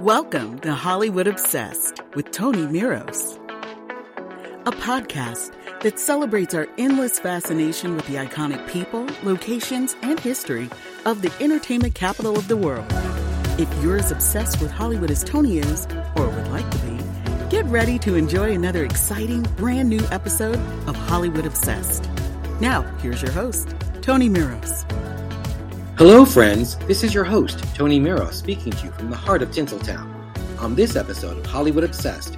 Welcome to Hollywood Obsessed with Tony Miros, a podcast that celebrates our endless fascination with the iconic people, locations, and history of the entertainment capital of the world. If you're as obsessed with Hollywood as Tony is, or would like to be, get ready to enjoy another exciting, brand new episode of Hollywood Obsessed. Now, here's your host, Tony Miros. Hello, friends. This is your host, Tony Miros, speaking to you from the heart of Tinseltown. On this episode of Hollywood Obsessed,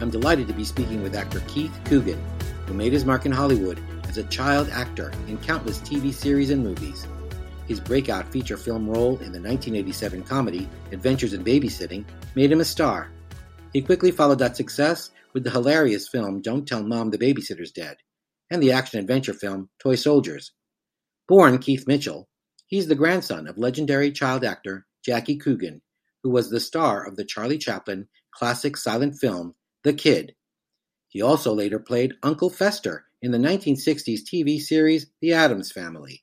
I'm delighted to be speaking with actor Keith Coogan, who made his mark in Hollywood as a child actor in countless TV series and movies. His breakout feature film role in the 1987 comedy Adventures in Babysitting made him a star. He quickly followed that success with the hilarious film Don't Tell Mom the Babysitter's Dead and the action adventure film Toy Soldiers. Born Keith Mitchell, He's the grandson of legendary child actor Jackie Coogan, who was the star of the Charlie Chaplin classic silent film The Kid. He also later played Uncle Fester in the 1960s TV series The Addams Family.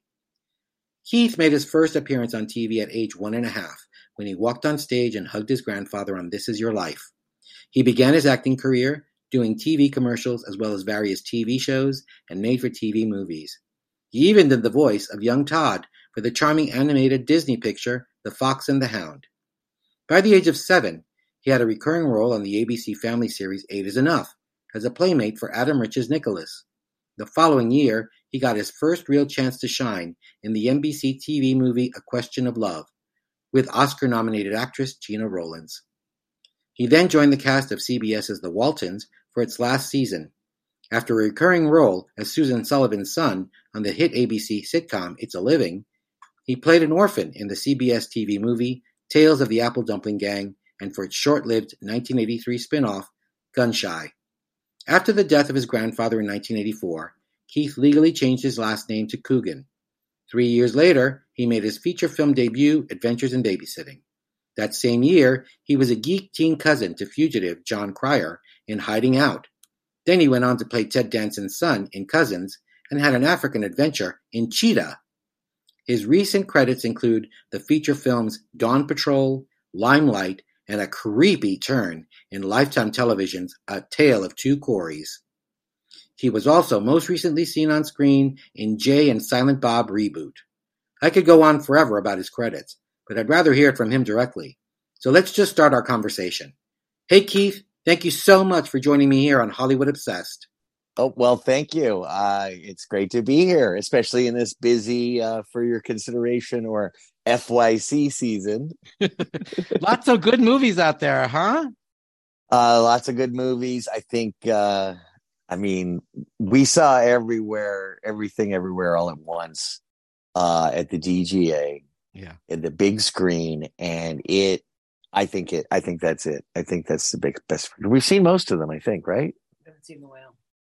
Keith made his first appearance on TV at age one and a half when he walked on stage and hugged his grandfather on This Is Your Life. He began his acting career doing TV commercials as well as various TV shows and made for TV movies. He even did the voice of young Tod for the charming animated Disney picture The Fox and the Hound. By the age of seven, he had a recurring role on the ABC family series Eight is Enough as a playmate for Adam Rich's Nicholas. The following year, he got his first real chance to shine in the NBC TV movie A Question of Love with Oscar nominated actress Gena Rowlands. He then joined the cast of CBS's The Waltons for its last season. After a recurring role as Susan Sullivan's son on the hit ABC sitcom It's a Living, he played an orphan in the CBS TV movie Tales of the Apple Dumpling Gang and for its short-lived 1983 spin-off Gunshy. After the death of his grandfather in 1984, Keith legally changed his last name to Coogan. Three years later, he made his feature film debut, Adventures in Babysitting. That same year, he was a geek teen cousin to fugitive Jon Cryer in Hiding Out. Then he went on to play Ted Danson's son in Cousins and had an African adventure in Cheetah. His recent credits include the feature films Dawn Patrol, Limelight, and a creepy turn in Lifetime Television's A Tale of Two Coreys. He was also most recently seen on screen in Jay and Silent Bob Reboot. I could go on forever about his credits, but I'd rather hear it from him directly. So let's just start our conversation. Hey Keith, thank you so much for joining me here on Hollywood Obsessed. Oh, well, thank you. Uh, it's great to be here, especially in this busy uh, for your consideration or FYC season. lots of good movies out there, huh? Uh, lots of good movies. I think, uh, I mean, we saw everywhere, everything everywhere all at once uh, at the DGA. Yeah. At the big screen. And it, I think it, I think that's it. I think that's the big best. We've seen most of them, I think, right? I haven't seen the whale.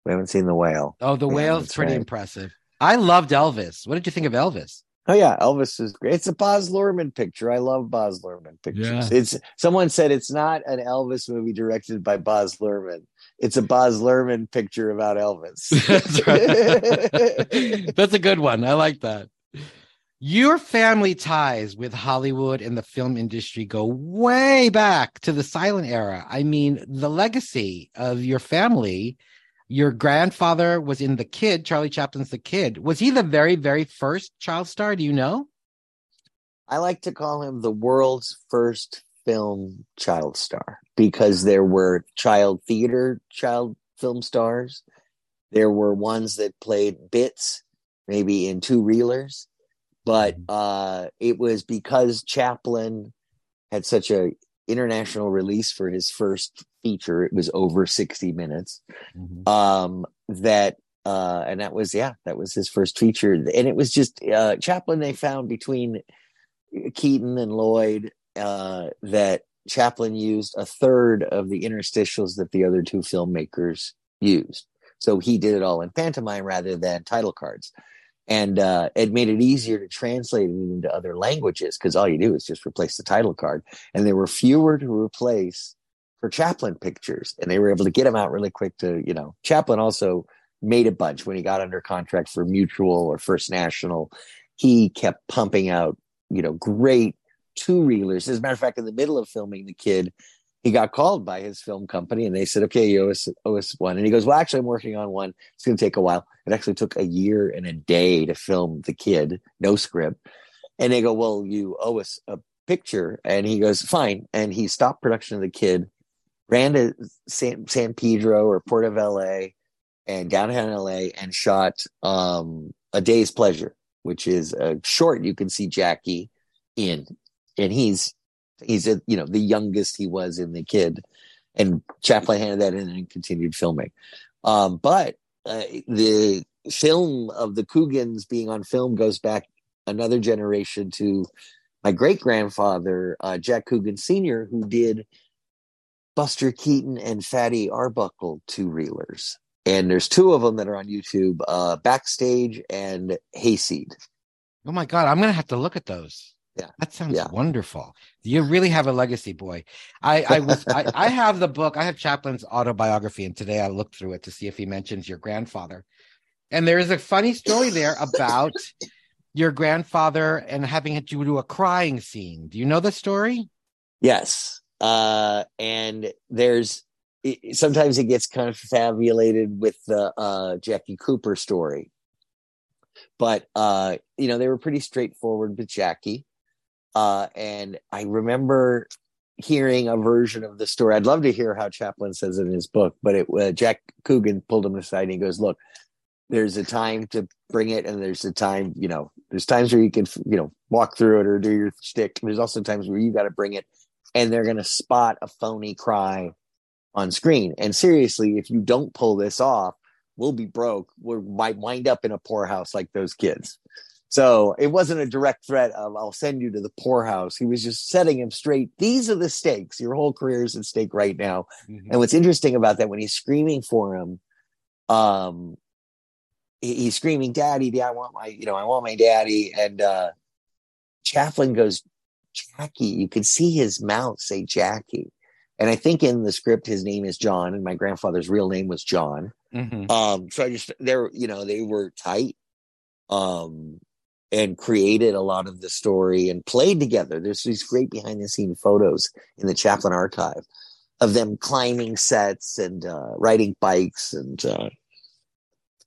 We haven't seen the whale. Oh, the whale's pretty right. impressive. I loved Elvis. What did you think of Elvis? Oh yeah, Elvis is great. It's a Baz Luhrmann picture. I love Baz Luhrmann pictures. Yeah. It's someone said it's not an Elvis movie directed by Baz Luhrmann. It's a Baz Luhrmann picture about Elvis. That's, That's a good one. I like that. Your family ties with Hollywood and the film industry go way back to the silent era. I mean, the legacy of your family your grandfather was in The Kid, Charlie Chaplin's The Kid. Was he the very, very first child star? Do you know? I like to call him the world's first film child star because there were child theater child film stars. There were ones that played bits, maybe in two reelers, but mm-hmm. uh, it was because Chaplin had such a international release for his first feature. It was over 60 minutes. Mm-hmm. Um, that, uh, and that was, yeah, that was his first feature. And it was just, uh, Chaplin, they found between Keaton and Lloyd, uh, that Chaplin used a third of the interstitials that the other two filmmakers used. So he did it all in pantomime rather than title cards and uh, it made it easier to translate it into other languages because all you do is just replace the title card and there were fewer to replace for chaplin pictures and they were able to get him out really quick to you know chaplin also made a bunch when he got under contract for mutual or first national he kept pumping out you know great two reelers. As a matter of fact, in the middle of filming the kid, he got called by his film company and they said, okay, you owe us, owe us one. And he goes, well, actually, I'm working on one. It's going to take a while. It actually took a year and a day to film the kid, no script. And they go, well, you owe us a picture. And he goes, fine. And he stopped production of the kid, ran to San, San Pedro or Port of LA and downtown LA and shot um, A Day's Pleasure, which is a short you can see Jackie in. And he's he's a, you know the youngest he was in the kid and chaplin handed that in and continued filming um, but uh, the film of the coogans being on film goes back another generation to my great grandfather uh, jack coogan senior who did buster keaton and fatty arbuckle two reelers and there's two of them that are on youtube uh, backstage and hayseed oh my god i'm gonna have to look at those yeah. That sounds Yeah. wonderful. You really have a legacy, boy. I I was I, I have the book. I have Chaplin's autobiography, and today I looked through it to see if he mentions your grandfather. And there is a funny story there about your grandfather and having to do a crying scene. Do you know the story? Yes. Uh, and there's it, sometimes it gets confabulated with the uh, Jackie Cooper story. But uh, you know, they were pretty straightforward with Jackie. Uh, and I remember hearing a version of the story. I'd love to hear how Chaplin says it in his book, but it uh, Jack Coogan pulled him aside and he goes, "Look, there's a time to bring it, and there's a time, you know, there's times where you can, you know, walk through it or do your stick. There's also times where you got to bring it, and they're going to spot a phony cry on screen. And seriously, if you don't pull this off, we'll be broke. We might wind up in a poorhouse like those kids." So it wasn't a direct threat of "I'll send you to the poorhouse." He was just setting him straight. These are the stakes. Your whole career is at stake right now. And what's interesting about that when he's screaming for him, um, he- he's screaming, "Daddy, I want my, you know, I want my daddy." And uh, Chaplin goes, "Jackie." You could see his mouth say Jackie. And I think in the script his name is John, and my grandfather's real name was John. Mhm. Um, so I just they're you know they were tight, um, and created a lot of the story and played together. There's these great behind the scene photos in the Chaplin archive of them climbing sets and uh, riding bikes and uh,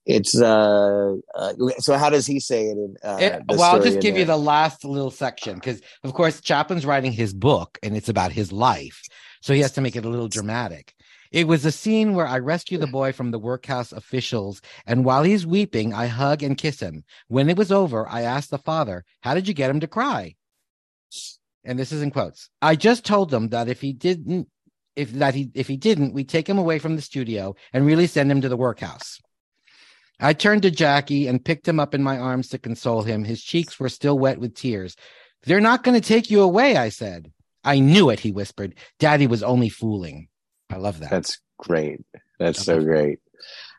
it's uh, uh so how does he say it in uh, It- well, I'll just give you the last little section because, of course, Chaplin's writing his book and it's about his life. So he has to make it a little dramatic. It was a scene where I rescue the boy from the workhouse officials, and while he's weeping, I hug and kiss him. When it was over, I asked the father, How did you get him to cry? And this is in quotes. I just told them that if he didn't, if that he if he didn't, we'd take him away from the studio and really send him to the workhouse. I turned to Jackie and picked him up in my arms to console him. His cheeks were still wet with tears. They're not going to take you away, I said. I knew it, he whispered. Daddy was only fooling. I love that. That's great. That's so great.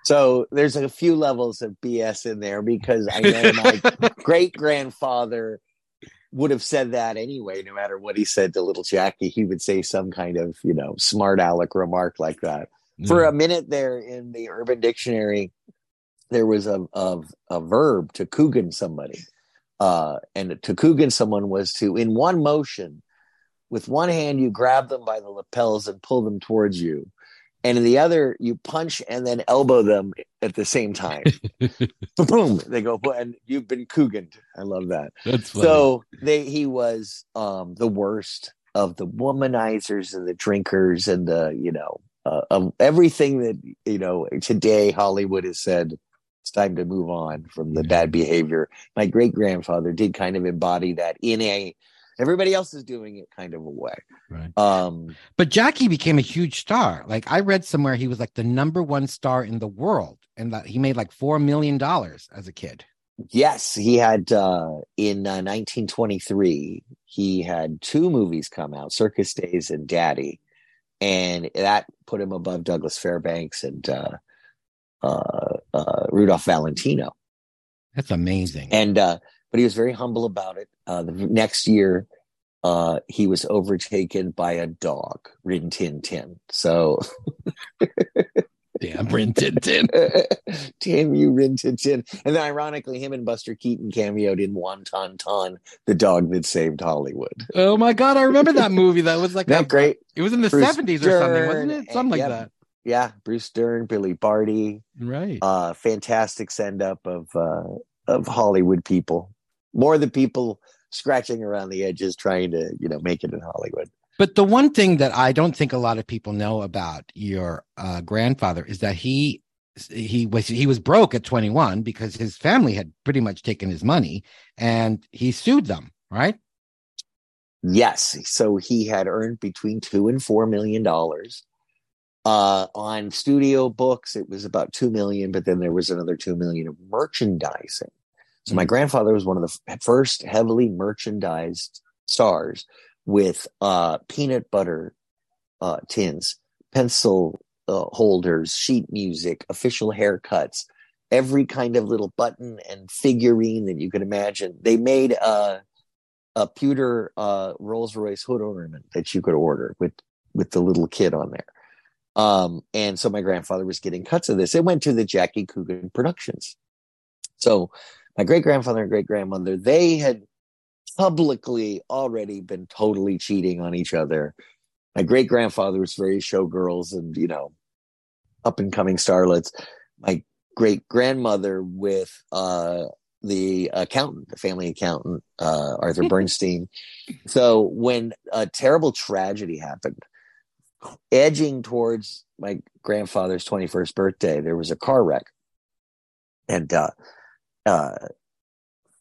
So there's a few levels of BS in there because I know my great grandfather would have said that anyway, no matter what he said to little Jackie, he would say some kind of, you know, smart aleck remark like that. For a minute there in the Urban Dictionary, there was a a, a verb to coogan somebody. Uh, and to coogan someone was to, in one motion, with one hand, you grab them by the lapels and pull them towards you. And in the other, you punch and then elbow them at the same time. Boom! They go, and you've been cooganed. I love that. That's So they he was um the worst of the womanizers and the drinkers and the you know uh, of everything that you know today Hollywood has said it's time to move on from the bad behavior. My great grandfather did kind of embody that in a everybody else is doing it kind of a way. Right. Um But Jackie became a huge star. Like I read somewhere he was like the number one star in the world and that he made like $4 million as a kid. Yes, he had uh, in uh, 1923. He had two movies come out: Circus Days and Daddy, and that put him above Douglas Fairbanks and uh, Rudolph Valentino. That's amazing. And uh, but he was very humble about it. Uh, the next year, uh, he was overtaken by a dog, Rin Tin Tin. So Damn Rin Tin Tin. Damn you, Rin Tin Tin. And then ironically, him and Buster Keaton cameoed in Wonton Ton, the dog that saved Hollywood. Oh my god, I remember that movie. That was like That great. It was in the seventies or something, wasn't it? and- Something like yep. that. Yeah, Bruce Dern, Billy Barty, Right. uh, fantastic send up of uh, of Hollywood people. More the people scratching around the edges, trying to you know make it in Hollywood. But the one thing that I don't think a lot of people know about your uh, grandfather is that he he was he was broke at 21 because his family had pretty much taken his money and he sued them, right? Yes. So he had earned between two and four million dollars. Uh, on studio books, it was about two million, but then there was another two million of merchandising. So my Mhm. grandfather was one of the f- first heavily merchandised stars with uh, peanut butter uh, tins, pencil uh, holders, sheet music, official haircuts, every kind of little button and figurine that you could imagine. They made uh, a pewter uh, Rolls Royce hood ornament that you could order with with the little kid on there. Um, and so my grandfather was getting cuts of this. It went to the Jackie Coogan Productions. So my great grandfather and great grandmother, they had publicly already been totally cheating on each other. My great grandfather was very showgirls and, you know, up and coming starlets. My great grandmother with uh the accountant, the family accountant, uh, Arthur Bernstein. so when a terrible tragedy happened, edging towards my grandfather's 21st birthday, there was a car wreck. And uh, uh,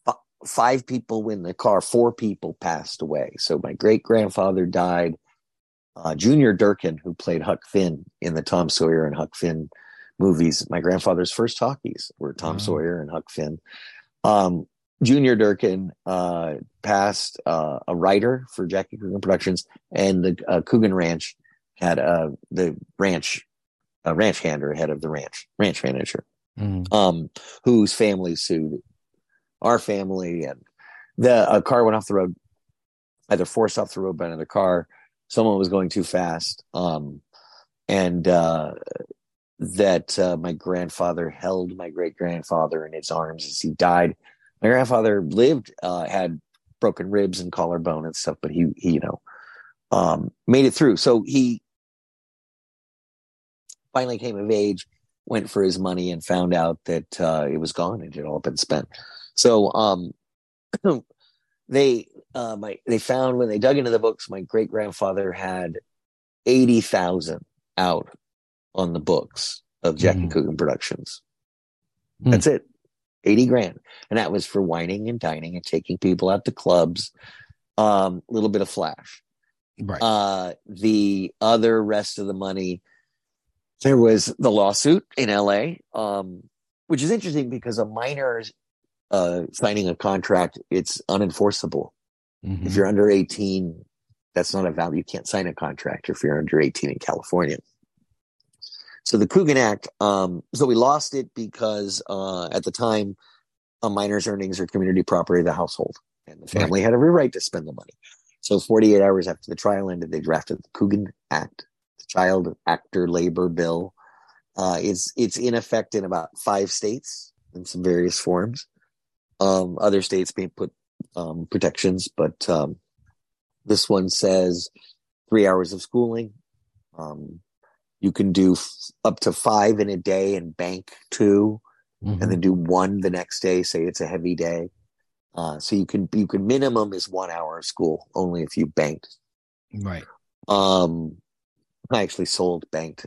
f- five people in the car, four people passed away. So my great grandfather died. Uh, Junior Durkin, who played Huck Finn in the Tom Sawyer and Huck Finn movies, my grandfather's first talkies were Tom Wow. Sawyer and Huck Finn. Um, Junior Durkin uh, passed uh, a writer for Jackie Coogan Productions, and the uh, Coogan Ranch had uh, the ranch a ranch hander head of the ranch ranch manager Mhm. um, whose family sued our family, and the a car went off the road, either forced off the road by another car. Someone was going too fast, um, and uh, that uh, my grandfather held my great grandfather in his arms as he died. My grandfather lived, uh, had broken ribs and collarbone and stuff, but he, he you know, um, made it through. So he finally came of age, went for his money, and found out that uh, it was gone and it had all been spent. So um, they uh, my they found when they dug into the books, my great grandfather had eighty thousand out on the books of Jackie Mhm. Coogan Productions. Hmm. That's it, eighty grand, and that was for whining and dining and taking people out to clubs. Um, a little bit of flash. Right. Uh, the other rest of the money, there was the lawsuit in LA, um, which is interesting because a minor uh, signing a contract, it's unenforceable. Mhm. If you're under 18, that's not a value. You can't sign a contract if you're under 18 in California. So the Coogan Act, um, so we lost it because uh, at the time, a minor's earnings are community property of the household, and the family had every right to spend the money. So 48 hours after the trial ended, they drafted the Coogan Act, Child Actor Labor Bill. Uh, it's it's in effect in about five states in some various forms. Um, other states may put um, protections, but um, this one says three hours of schooling. Um, you can do f- up to five in a day and bank two, Mhm. and then do one the next day. Say it's a heavy day. Uh, so you can you can minimum is one hour of school only if you banked. right. Um, I actually sold banked.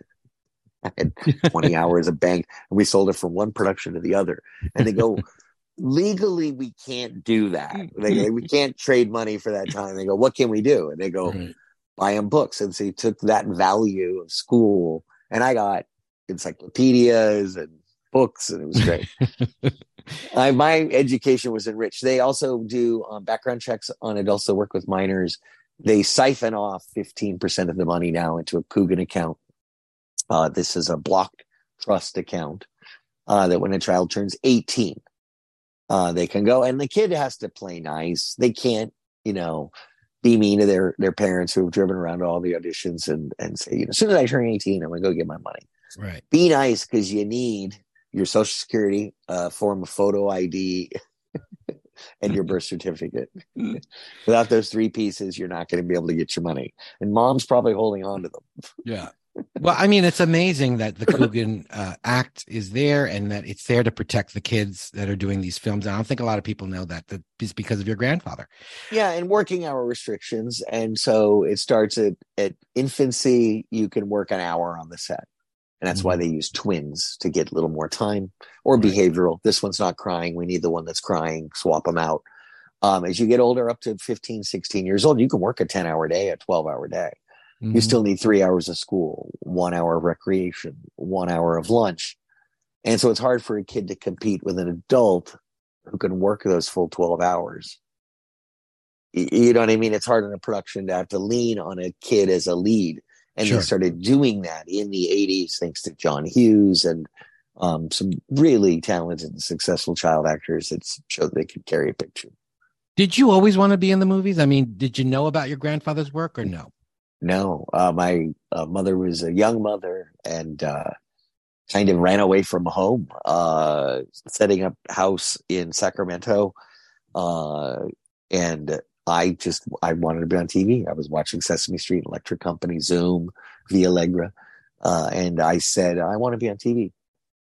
I had 20 hours of bank, and we sold it from one production to the other. And they go, legally, we can't do that. They go, we can't trade money for that time. They go, what can we do? And they go, Right. buy them books. And so he took that value of school, and I got encyclopedias and books, and it was great. I, my education was enriched. They also do um, background checks on adults that work with minors. They siphon off 15% of the money now into a Coogan account. Uh, this is a blocked trust account uh, that when a child turns 18, uh, they can go and the kid has to play nice. They can't, you know, be mean to their, their parents who have driven around all the auditions and, and say, you know, as soon as I turn 18, I'm going to go get my money. Right. Be nice because you need your social security, uh, form of photo ID, and your birth certificate. Without those three pieces, you're not going to be able to get your money. And mom's probably holding on to them. Yeah. Well, I mean, it's amazing that the Coogan uh, Act is there and that it's there to protect the kids that are doing these films. And I don't think a lot of people know that that is because of your grandfather. Yeah, and working hour restrictions, and so it starts at at infancy. You can work an hour on the set, and that's why they use twins to get a little more time or Right. behavioral. This one's not crying. We need the one that's crying. Swap them out. Um, as you get older, up to 15, 16 years old, you can work a 10 hour day, a 12 hour day. You Mhm. still need three hours of school, one hour of recreation, one hour of lunch. And so it's hard for a kid to compete with an adult who can work those full 12 hours. You know what I mean? It's hard in a production to have to lean on a kid as a lead. And Sure. they started doing that in the 80s, thanks to John Hughes and um, some really talented and successful child actors that showed they could carry a picture. Did you always want to be in the movies? I mean, did you know about your grandfather's work or no? No, uh, my uh, mother was a young mother and uh, kind of ran away from home, uh, setting up house in Sacramento. Uh, and I just I wanted to be on TV. I was watching Sesame Street, Electric Company, Zoom, Villa Alegre, uh, and I said I want to be on TV.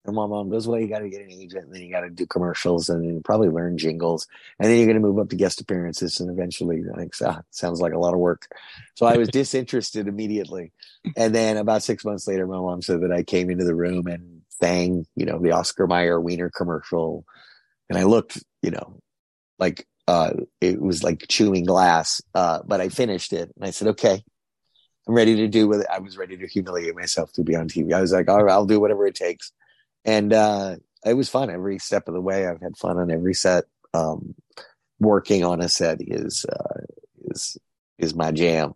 And my mom goes, "Well, you got to get an agent, and then you got to do commercials, and then you probably learn jingles, and then you're going to move up to guest appearances, and eventually, I think, ah, sounds like a lot of work." So I was disinterested immediately. And then about six months later, my mom said that I came into the room and sang, you know, the Oscar Mayer Wiener commercial, and I looked, you know, like uh, it was like chewing glass. Uh, but I finished it, and I said, "Okay." I'm ready to do what I was ready to humiliate myself to be on TV. I was like, all right, I'll do whatever it takes and uh it was fun every step of the way i've had fun on every set um working on a set is uh is is my jam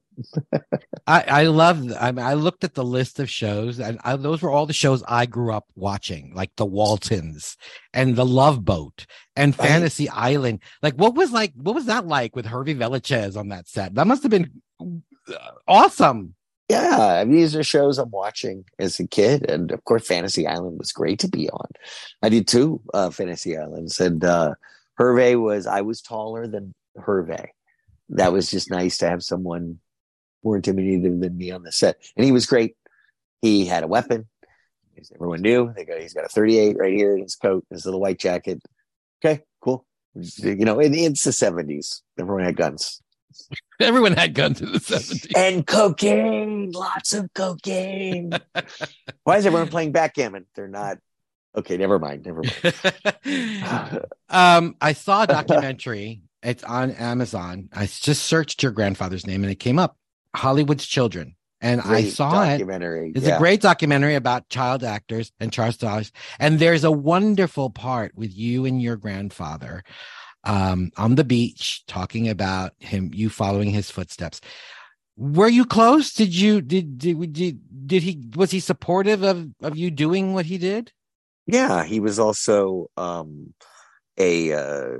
I, I love. I, mean, I looked at the list of shows, and I, those were all the shows I grew up watching, like The Waltons and The Love Boat and Right. Fantasy Island. Like, what was like? What was that like with Hervé Villechaize on that set? That must have been uh, awesome. yeah I mean, these are shows i'm watching as a kid and of course fantasy island was great to be on i did two uh fantasy islands and uh hervé was i was taller than hervé that was just nice to have someone more intimidating than me on the set. And he was great. He had a weapon. As everyone knew they go he's got a 38 right here in his coat his little white jacket. Okay cool. You know it, it's the 70s everyone had guns. Everyone had guns in the seventies. and cocaine lots of cocaine. Why is everyone playing backgammon? They're not. Okay never mind never mind. Um, I saw a documentary. It's on Amazon. I just searched your grandfather's name, and it came up, Hollywood's Children, and I Great saw it. It's yeah. a great documentary about child actors and child stars. And there's a wonderful part with you and your grandfather um, on the beach talking about him, you following his footsteps. Were you close? Did you did did did, did he was he supportive of of you doing what he did? Yeah, he was also um, a uh,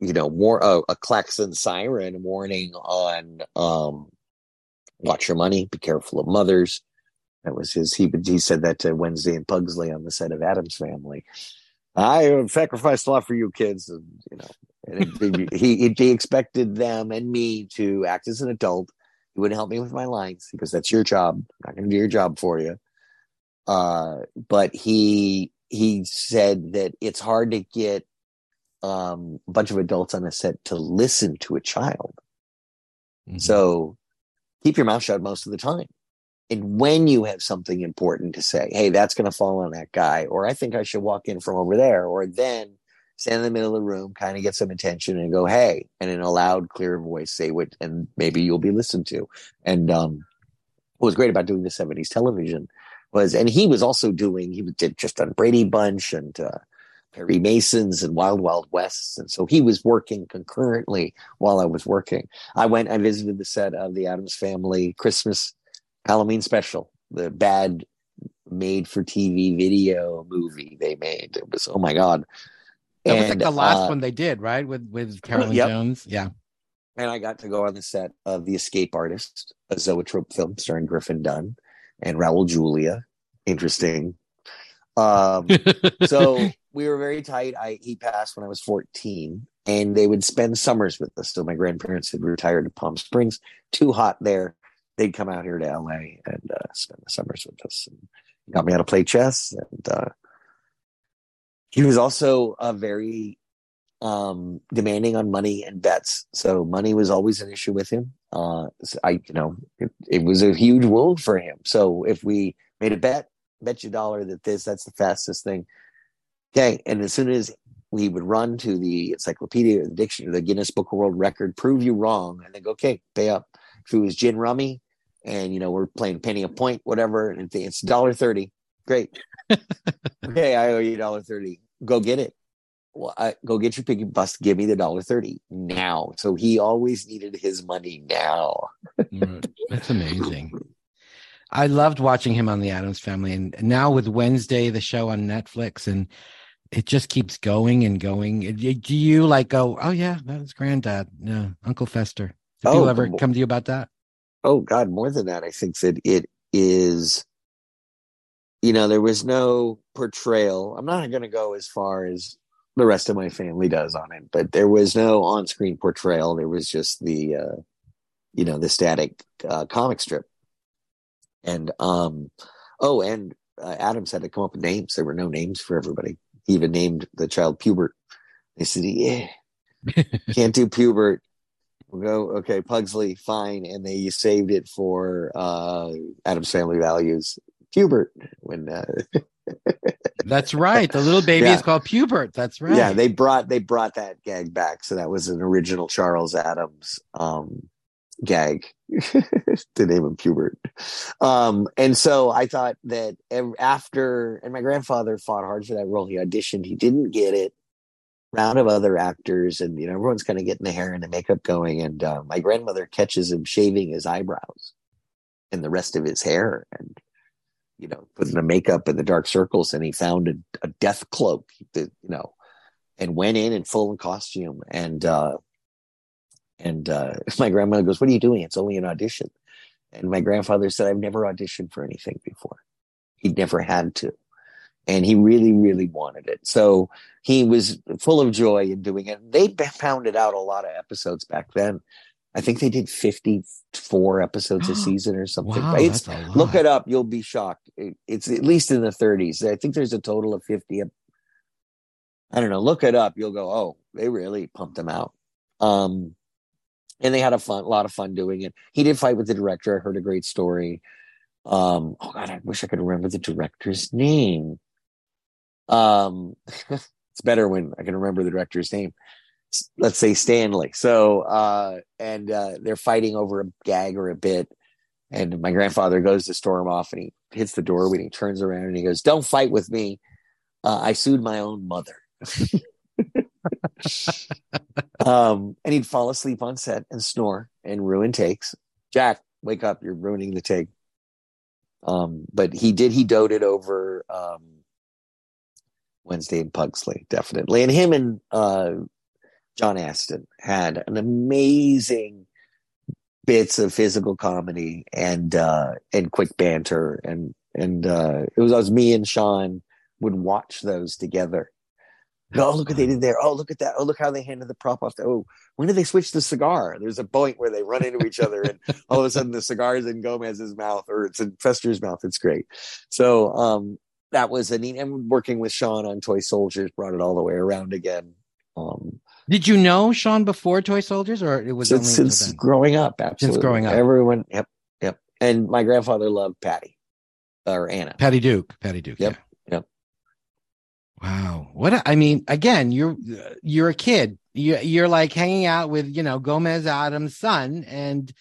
you know more uh, a klaxon siren warning on um, watch your money, be careful of mothers. That was his. He he said that to Wednesday and Pugsley on the set of Addams Family. I have sacrificed a lot for you kids, and you know. He he expected them and me to act as an adult. He wouldn't help me with my lines because that's your job. I'm not going to do your job for you uh, but he he said that it's hard to get um, a bunch of adults on a set to listen to a child. Mm-hmm. So keep your mouth shut most of the time. And when you have something important to say, hey, that's going to fall on that guy, or I think I should walk in from over there, or then stand in the middle of the room, kind of get some attention and go, hey, and in a loud, clear voice, say what, and maybe you'll be listened to. And um, what was great about doing the 70s television was, and he was also doing, he did just on Brady Bunch and uh, Perry Masons and Wild Wild Wests. And so he was working concurrently while I was working. I went, I visited the set of the Addams Family Christmas Halloween special, the bad made for TV video movie they made. It was, oh my God. That was like the last uh, one they did, right? With with Carolyn Yep. Jones. Yeah. and I got to go on the set of The Escape Artist, a zoetrope film starring Griffin Dunne and Raul Julia interesting. Um, so we were very tight. I he passed when I was 14, and they would spend summers with us. So my grandparents had retired to Palm Springs. Too hot there. They'd come out here to LA and uh, spend the summers with us. And got me how to play chess, and uh, he was also a very um, demanding on money and bets. So money was always an issue with him. Uh, I, you know, it, it, was a huge wound for him. So if we made a bet, bet you a dollar that this, that's the fastest thing. Okay. And as soon as we would run to the encyclopedia, or the dictionary, the Guinness Book of World Record, prove you wrong, and then go, okay, pay up. If it was gin rummy, and you know we're playing penny a point, whatever, and it's dollar thirty, great. okay, I owe you dollar thirty. Go get it well, I, go get your piggy bus. Give me the dollar thirty now. So he always needed his money now. That's amazing. I loved watching him on the Addams Family, and now with Wednesday, the show on Netflix, and it just keeps going and going. Do you like go? Oh yeah, that was Granddad. No, Uncle Fester. Did oh, people ever come to you about that? Oh God, more than that. I think that it is. You know, there was no portrayal. I'm not going to go as far as the rest of my family does on it. But there was no on-screen portrayal. There was just the, uh, you know, the static uh, comic strip. And um, oh, and uh, Addams had to come up with names. There were no names for everybody. He even named the child Pubert. They said, "Yeah, can't do Pubert." We'll go okay, Pugsley, fine. And they saved it for uh, Addams Family Values. Pubert when uh, That's right. The little baby yeah. is called Pubert. That's right. Yeah, they brought they brought that gag back. So that was an original Charles Addams um, gag to name him Pubert. Um, and so I thought that after, and my grandfather fought hard for that role. He auditioned, he didn't get it. Round of other actors, and you know everyone's kind of getting the hair and the makeup going. And uh, my grandmother catches him shaving his eyebrows and the rest of his hair, and you know, putting the makeup and the dark circles, and he found a, a death cloak, that, you know, and went in in full costume. And uh, and uh, my grandmother goes, "What are you doing? It's only an audition." And my grandfather said, "I've never auditioned for anything before. He'd never had to." And he really, really wanted it. So he was full of joy in doing it. They pounded out a lot of episodes back then I think they did 54 episodes a season or something. Wow, it's, look it up. You'll be shocked. It, it's at least in the 30s. I think there's a total of 50. I don't know. Look it up. You'll go, oh, they really pumped them out. Um, and they had a fun, a lot of fun doing it. He did fight with the director. I heard a great story. Um, oh God, I wish I could remember the director's name. Um, it's better when I can remember the director's name let's say Stanley. So, uh, and uh, they're fighting over a gag or a bit. And my grandfather goes to storm off and he hits the door when he turns around and he goes, Don't fight with me. Uh, I sued my own mother. um, and he'd fall asleep on set and snore and ruin takes. Jack, wake up. You're ruining the take. Um, but he did, he doted over um, Wednesday and Pugsley, definitely. And him and uh, John Astin had an amazing bits of physical comedy and uh, and quick banter and and uh, it was, was me and Sean would watch those together. Oh, look what they did there. Oh, look at that. Oh, look how they handed the prop off. oh, when did they switch the cigar? There's a point where they run into each other and all of a sudden the cigar is in Gomez's mouth or it's in Fester's mouth. It's great. So um, that was a neat, and working with Sean on Toy Soldiers brought it all the way around again. Um, did you know Sean before Toy Soldiers, or it was since, since growing up? Absolutely, since growing up, everyone. Yep, yep. And my grandfather loved Patty or Anna. Patty Duke. Patty Duke. Yep. Yeah. Wow. What I mean, again, you're you're a kid. You you're like hanging out with you know Gomez Addams' son, and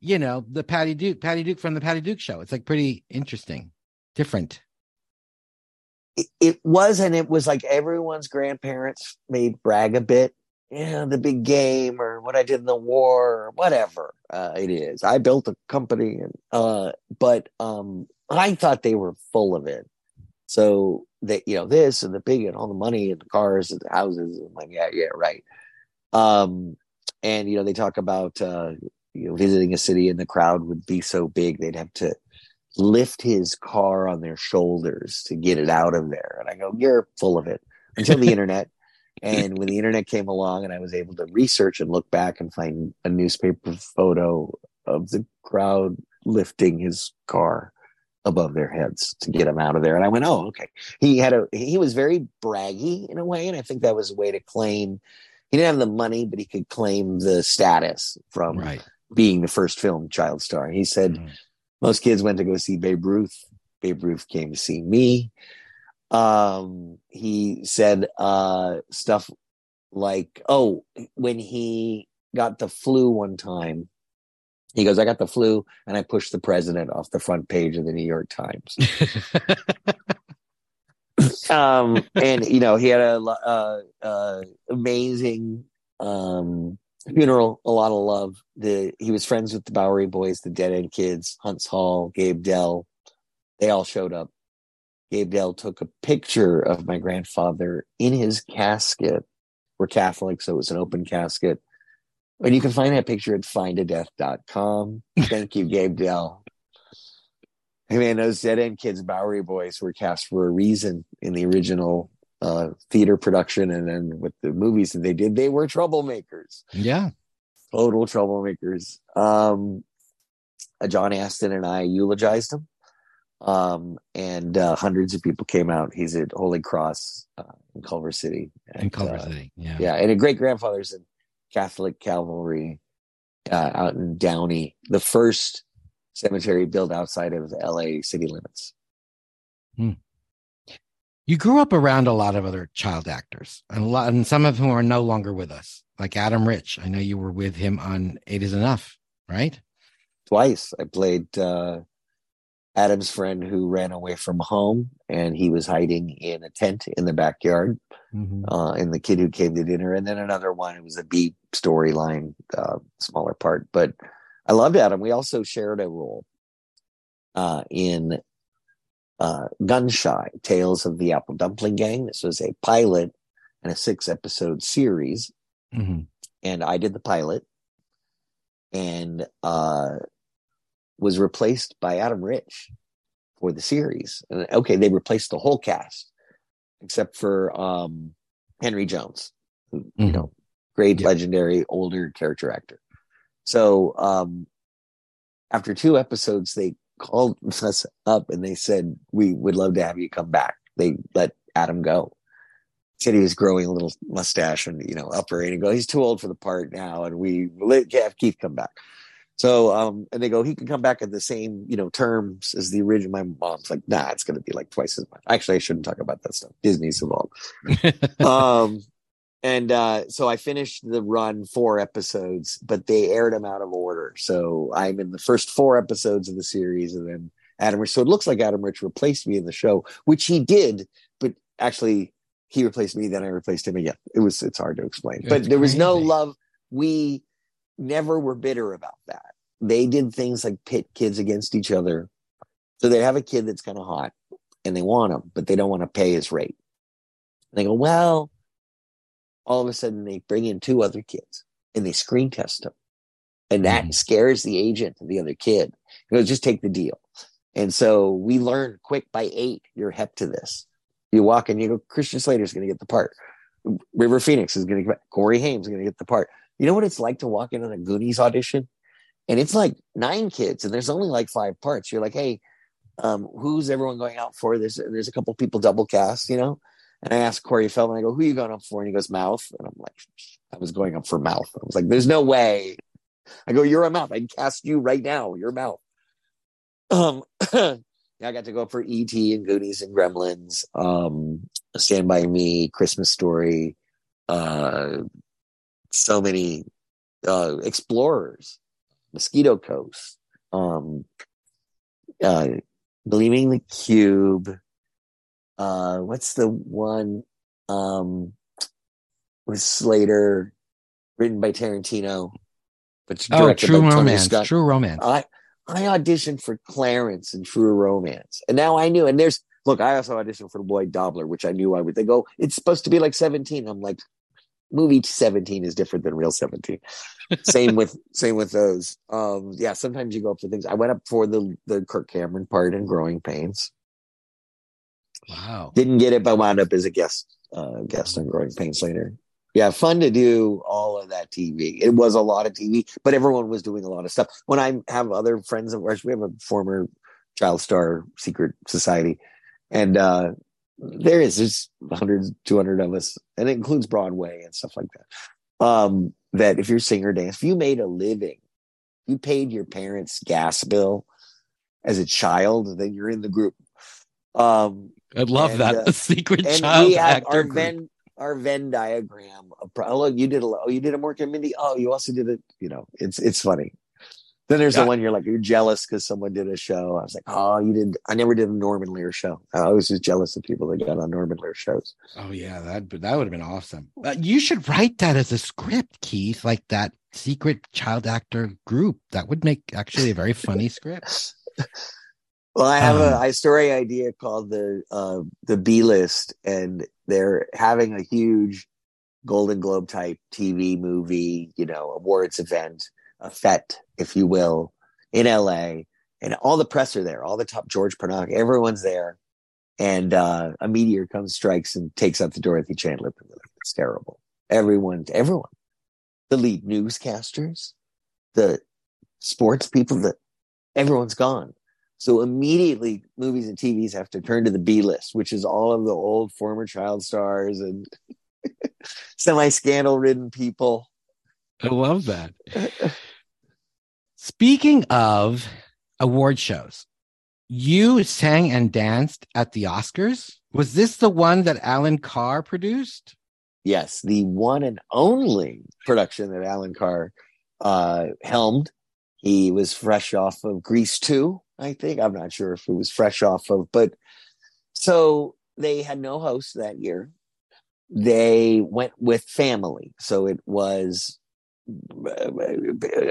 you know the Patty Duke, Patty Duke from the Patty Duke show. It's like pretty interesting, different it, was, and it was like everyone's grandparents may brag a bit yeah, the big game or what I did in the war or whatever uh, it is. I built a company, and uh, but um, I thought they were full of it. So that you know this and the big and all the money and the cars and the houses. I'm like, yeah, yeah, right. Um, and you know they talk about uh, you know visiting a city and the crowd would be so big they'd have to lift his car on their shoulders to get it out of there. And I go, You're full of it until the internet. And when the internet came along and I was able to research and look back and find a newspaper photo of the crowd lifting his car above their heads to get him out of there. And I went, Oh, okay. He had a he was very braggy in a way, and I think that was a way to claim he didn't have the money, but he could claim the status from Right. being the first film child star. He said Mhm. most kids went to go see Babe Ruth. Babe Ruth came to see me. Um, he said uh, stuff like, "Oh, when he got the flu one time, he goes, I got the flu, and I pushed the president off the front page of the New York Times." um, and you know, he had a uh, uh, amazing um, funeral, a lot of love. The he was friends with the Bowery Boys, the Dead End Kids, Huntz Hall, Gabe Dell. They all showed up. Gabe Dell took a picture of my grandfather in his casket. We're Catholic, so it was an open casket. And you can find that picture at findadeath.com. Thank you, Gabe Dell. Hey man, those Dead End Kids Bowery Boys were cast for a reason in the original uh, theater production, and then with the movies that they did, they were troublemakers, yeah. total troublemakers. Um, uh, John Astin and I eulogized him, um, and uh, hundreds of people came out. He's at Holy Cross uh, in Culver City, In Culver uh, City. Yeah. yeah, and a great grandfather's in Catholic Calvary uh, out in Downey, the first cemetery built outside of LA city limits. You grew up around a lot of other child actors, and a lot, and some of whom are no longer with us, like Adam Rich. I know you were with him on Eight Is Enough, right? Twice I played uh, Adam's friend who ran away from home, and he was hiding in a tent in the backyard. Mm-hmm. Uh, and the kid who came to dinner, and then another one. It was a B storyline, uh, smaller part. But I loved Adam. We also shared a role uh, in uh, Gunshy Tales of the Apple Dumpling Gang. This was a pilot and a six episode series, Mm-hmm. and I did the pilot, and uh, was replaced by Adam Rich for the series. And okay, they replaced the whole cast except for um, Henry Jones, who you Mhm. know, great Yeah. legendary older character actor. So um, after two episodes, they called us up and they said we would love to have you come back. They let Adam go. Said he was growing a little mustache and you know upper and go. He's too old for the part now, and we let have Keith come back. So um, and they go, he can come back at the same you know terms as the original. My mom's like, nah, it's going to be like twice as much. Actually, I shouldn't talk about that stuff. Disney's involved um and uh so i finished the run four episodes but they aired them out of order so i'm in the first four episodes of the series and then adam rich so it looks like adam rich replaced me in the show which he did but actually he replaced me then i replaced him again it was it's hard to explain but there was no love we never were bitter about that they did things like pit kids against each other so they have a kid that's kind of hot and they want him but they don't want to pay his rate and they go, well, all of a sudden they bring in two other kids and they screen test them. And that Mhm. scares the agent of the other kid. He goes, just take the deal. And so we learned quick by eight, you're hep to this. You walk in, you go, Christian Slater's going to get the part. River Phoenix is going to get, Corey Haim's going to get the part. You know what it's like to walk in on a Goonies audition? And it's like nine kids and there's only like five parts. You're like, hey, um, who's everyone going out for? There's, there's a couple people double cast, you know? And I asked Corey Feldman, I go, who are you going up for? And he goes, mouth. And I'm like, I was going up for mouth. I was like, there's no way. I go, you're a mouth. I'd cast you right now. You're mouth. Um, yeah, I got to go up for ET and Goonies and Gremlins, um, Stand By Me, Christmas Story, uh, so many, uh, Explorers, Mosquito Coast, um, uh, Gleaming the Cube, uh what's the one um with Slater written by Tarantino but oh, directed True by Tony Romance. Scott. True Romance. I I auditioned for Clarence in True Romance. And now I knew and there's look, I also auditioned for Lloyd Dobler, which I knew I would they go, it's supposed to be like 17. I'm like, movie 17 is different than real 17 same with same with those. Um yeah sometimes you go up for things. I went up for the the kirk cameron part in growing pains. Wow. didn't get it but wound up as a guest uh guest on growing pains later. Yeah fun to do all of that tv it was a lot of tv but everyone was doing a lot of stuff. When i have other friends of ours we have a former child star secret society and uh there is there's 100 200 of us and it includes broadway and stuff like that um that if you're singer dance if you made a living you paid your parents gas bill as a child then you're in the group um I love And, that. uh, a secret and child we actor our group. venn our venn diagram of oh look you did a oh you did a Mork and Mindy oh you also did it you know it's it's funny then there's Yeah. the one you're like you're jealous because someone did a show I was like oh you did I never did a Norman Lear show I was just jealous of people that got on Norman Lear shows Oh yeah, that that would have been awesome. Uh, you should write that as a script, Keith, like that secret child actor group. That would make actually a very funny script. Well, I have a, Um, a story idea called the uh, the B list, and they're having a huge Golden Globe type TV movie, you know, awards event, a fete, if you will, in LA, and all the press are there, all the top George Pernock, everyone's there, and uh, a meteor comes, strikes, and takes out the Dorothy Chandler. Pavilion. It's terrible. Everyone, everyone, the lead newscasters, the sports people, the everyone's gone. So immediately, movies and TVs have to turn to the B list, which is all of the old former child stars and semi scandal ridden people. I love that. Speaking of award shows, you sang and danced at the Oscars. Was this the one that Allan Carr produced? Yes, the one and only production that Allan Carr uh, helmed. He was fresh off of Grease 2, I think. I'm not sure if it was fresh off of, but so they had no host that year. They went with family. So it was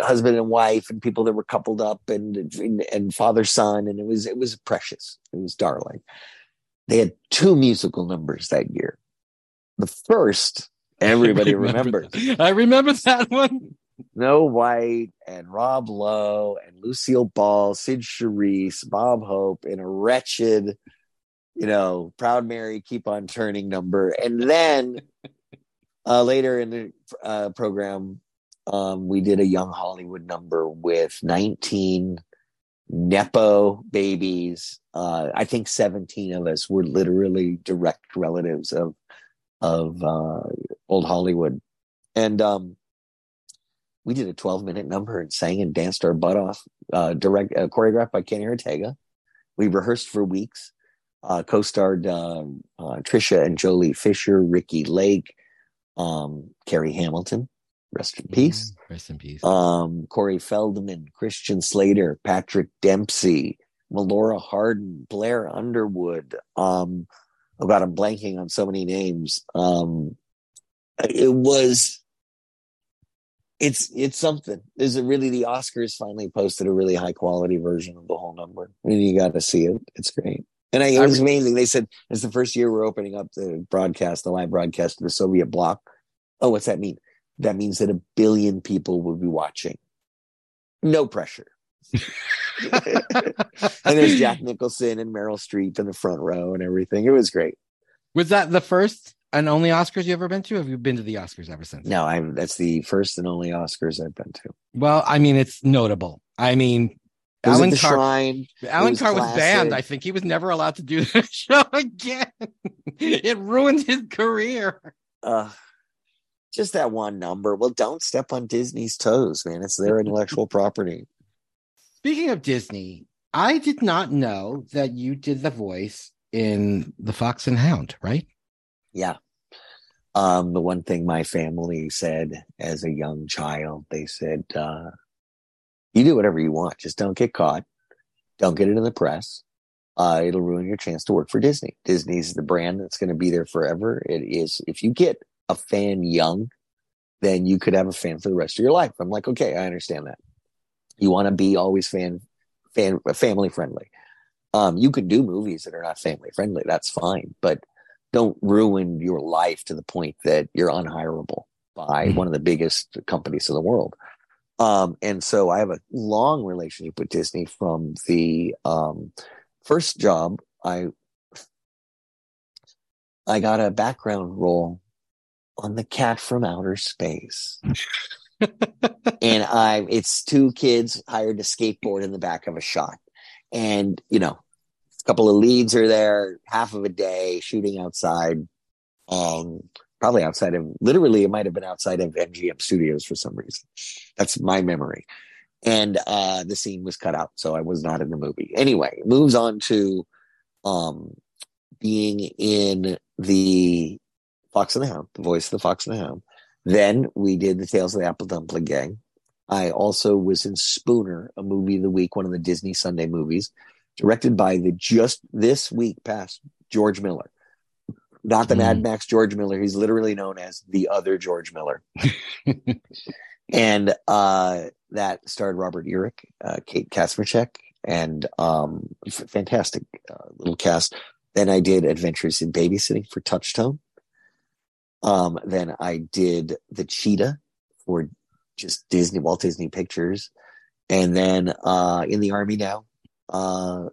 husband and wife and people that were coupled up and and, and father son and it was it was precious it was darling they had two musical numbers that year the first everybody I remember remembers. I remember that one. Snow White and Rob Lowe and Lucille Ball, Cyd Charisse, Bob Hope in a wretched, you know, Proud Mary keep on turning number. And then uh, later in the uh, program, um, we did a Young Hollywood number with 19 Nepo babies. Uh, I think 17 of us were literally direct relatives of of uh, old Hollywood. And um, we did a 12 minute number and sang and danced our butt off, uh, direct uh, choreographed by Kenny Ortega. We rehearsed for weeks. Uh, co-starred um, uh, Tricia and Joely Fisher, Ricki Lake, um, Carrie Hamilton, rest in peace. Rest in peace. Um, Corey Feldman, Christian Slater, Patrick Dempsey, Melora Hardin, Blair Underwood. Um, oh God, I'm blanking on so many names. Um, it was it's it's something. Is it really the Oscars finally posted a really high quality version of the whole number? I mean, you got to see it. It's great. And I, it was amazing. They said it's the first year we're opening up the broadcast, the live broadcast to the Soviet bloc. Oh, what's that mean? That means that a billion people will be watching. No pressure. and there's Jack Nicholson and Meryl Streep in the front row and everything. It was great. Was that the first and only Oscars you ever been to? Have you been to the Oscars ever since? No, I'm that's the first and only Oscars I've been to. Well, I mean, it's notable. I mean, was Allan Carr. Shrine. Allan was Carr was banned. I think he was never allowed to do the show again. it ruined his career. Uh, just that one number. Well, don't step on Disney's toes, man. It's their intellectual property. Speaking of Disney, I did not know that you did the voice in The Fox and Hound, right? Yeah. Um, the one thing my family said as a young child, they said, uh, you do whatever you want. Just don't get caught. Don't get it in the press. Uh, it'll ruin your chance to work for Disney. Disney's the brand that's going to be there forever. It is, if you get a fan young, then you could have a fan for the rest of your life. I'm like, okay, I understand that. You want to be always fan, fan, family friendly. Um, you can do movies that are not family friendly. That's fine, but don't ruin your life to the point that you're unhirable. by one of the biggest companies in the world. Um, and so I have a long relationship with Disney from the um, first job. I I got a background role on the Cat from Outer Space. and I it's two kids hired to skateboard in the back of a shot. And, you know, a couple of leads are there, half of a day shooting outside. Um, probably outside of literally it might have been outside of MGM studios for some reason. That's my memory. And uh the scene was cut out, so I was not in the movie. Anyway, moves on to um being in the Fox and the Hound, the voice of the Fox and the Hound. Then we did the Tales of the Apple Dumpling Gang. I also was in Spooner, a movie of the week, one of the Disney Sunday movies, directed by the just this week past George Miller. Not the mm. Mad Max George Miller. He's literally known as the other George Miller. and uh, that starred Robert Urich, uh, Kate Kaczmarek, and um, fantastic uh, little cast. Then I did Adventures in Babysitting for Touchstone. Um, then I did The Cheetah for just Disney, Walt Disney Pictures. And then uh, in the Army now uh,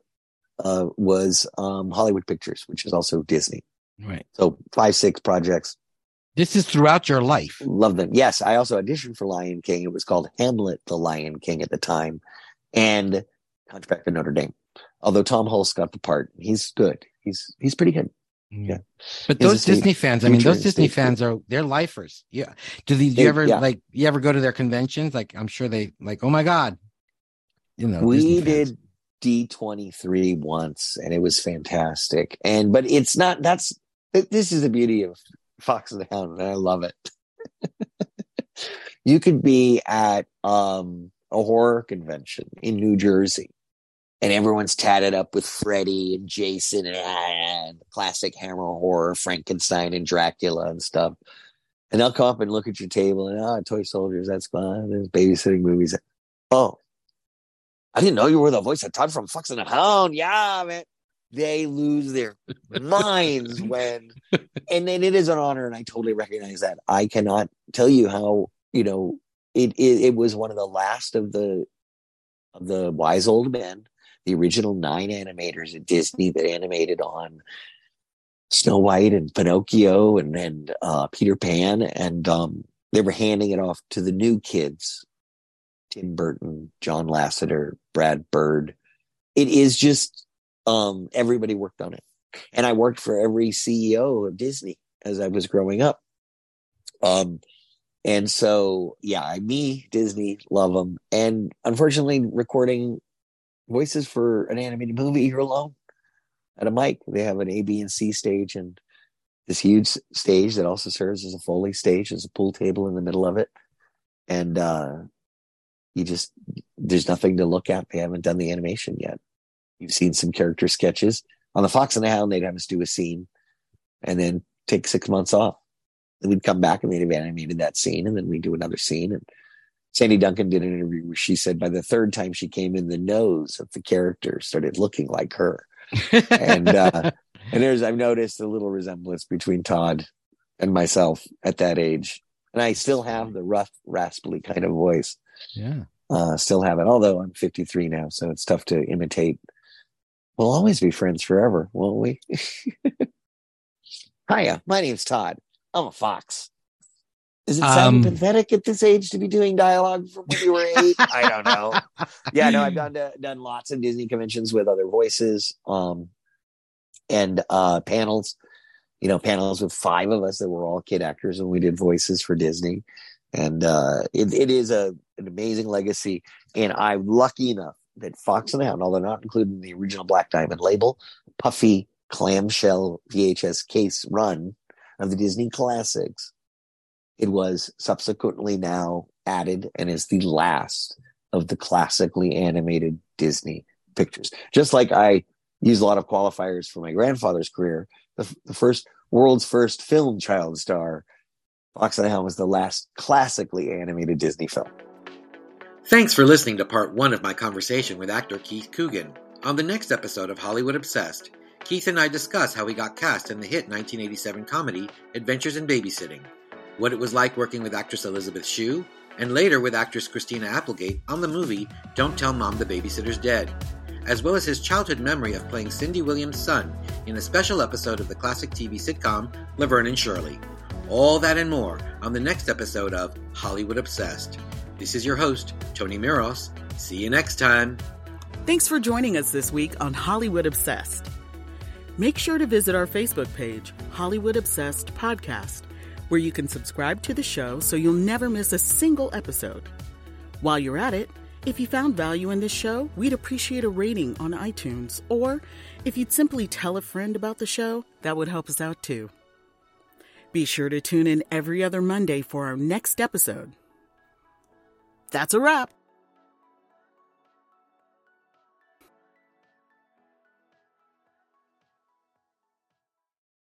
uh, was um, Hollywood Pictures, which is also Disney. Right. So five, six projects. This is throughout your life. Love them. Yes, I also auditioned for Lion King. It was called Hamlet the Lion King at the time, and Hunchback of Notre Dame. Although Tom Hulce got the part, he's good. He's he's pretty good. Yeah. But those Disney fans, I mean, those Disney fans are they're lifers. Yeah. Do, they, do you ever yeah. like you ever go to their conventions? Like I'm sure they like, oh my God. You know, we did D23 once and it was fantastic. And but it's not that's this is the beauty of Fox and the Hound, and I love it. you could be at um a horror convention in New Jersey and everyone's tatted up with Freddy and Jason and, and classic Hammer horror, Frankenstein and Dracula and stuff. And they'll come up and look at your table and ah, toy soldiers, that's fine. There's babysitting movies. Oh, I didn't know you were the voice of Tod from Fox and the Hound. Yeah, man. They lose their minds when, and, and it is an honor, and I totally recognize that. I cannot tell you how you know it. It, it was one of the last of the of the wise old men the original nine animators at Disney that animated on Snow White and Pinocchio and, and uh, Peter Pan. And um, they were handing it off to the new kids Tim Burton, John Lasseter, Brad Bird. It is just um, everybody worked on it. And I worked for every CEO of Disney as I was growing up. Um, and so, yeah, me, Disney, love them. And unfortunately, recording voices for an animated movie, you're alone at a mic. They have an A, B, and C stage and this huge stage that also serves as a Foley stage. There's a pool table in the middle of it. And uh, you just, there's nothing to look at. They haven't done the animation yet. You've seen some character sketches. On the Fox and the Hound, they'd have us do a scene and then take six months off. Then we'd come back and they'd have animated that scene and then we'd do another scene. And Sandy Duncan did an interview where she said by the third time she came in, the nose of the character started looking like her. and uh, and there's I've noticed a little resemblance between Tod and myself at that age, and I still have the rough, raspy kind of voice. Yeah, uh, still have it. Although I'm 53 now, so it's tough to imitate. We'll always be friends forever, won't we? Hiya, my name's Tod. I'm a fox. Is it sound um, pathetic at this age to be doing dialogue from when you were eight? I don't know. Yeah, no, I've done done lots of Disney conventions with other voices, um, and uh, panels. You know, panels with five of us that were all kid actors, and we did voices for Disney. And uh, it, it is a an amazing legacy. And I'm lucky enough that Fox and the Hound, although not included in the original Black Diamond label, puffy clamshell VHS case run of the Disney classics it was subsequently now added and is the last of the classically animated Disney pictures. Just like I use a lot of qualifiers for my grandfather's career, the, the first world's first film child star, Fox and the was the last classically animated Disney film. Thanks for listening to part one of my conversation with actor Keith Coogan. On the next episode of Hollywood Obsessed, Keith and I discuss how he got cast in the hit 1987 comedy Adventures in Babysitting. What it was like working with actress Elizabeth Shue, and later with actress Christina Applegate on the movie Don't Tell Mom the Babysitter's Dead, as well as his childhood memory of playing Cindy Williams' son in a special episode of the classic TV sitcom Laverne and Shirley. All that and more on the next episode of Hollywood Obsessed. This is your host, Tony Miros. See you next time. Thanks for joining us this week on Hollywood Obsessed. Make sure to visit our Facebook page, Hollywood Obsessed Podcast, where you can subscribe to the show so you'll never miss a single episode. While you're at it, if you found value in this show, we'd appreciate a rating on iTunes, or if you'd simply tell a friend about the show, that would help us out too. Be sure to tune in every other Monday for our next episode. That's a wrap.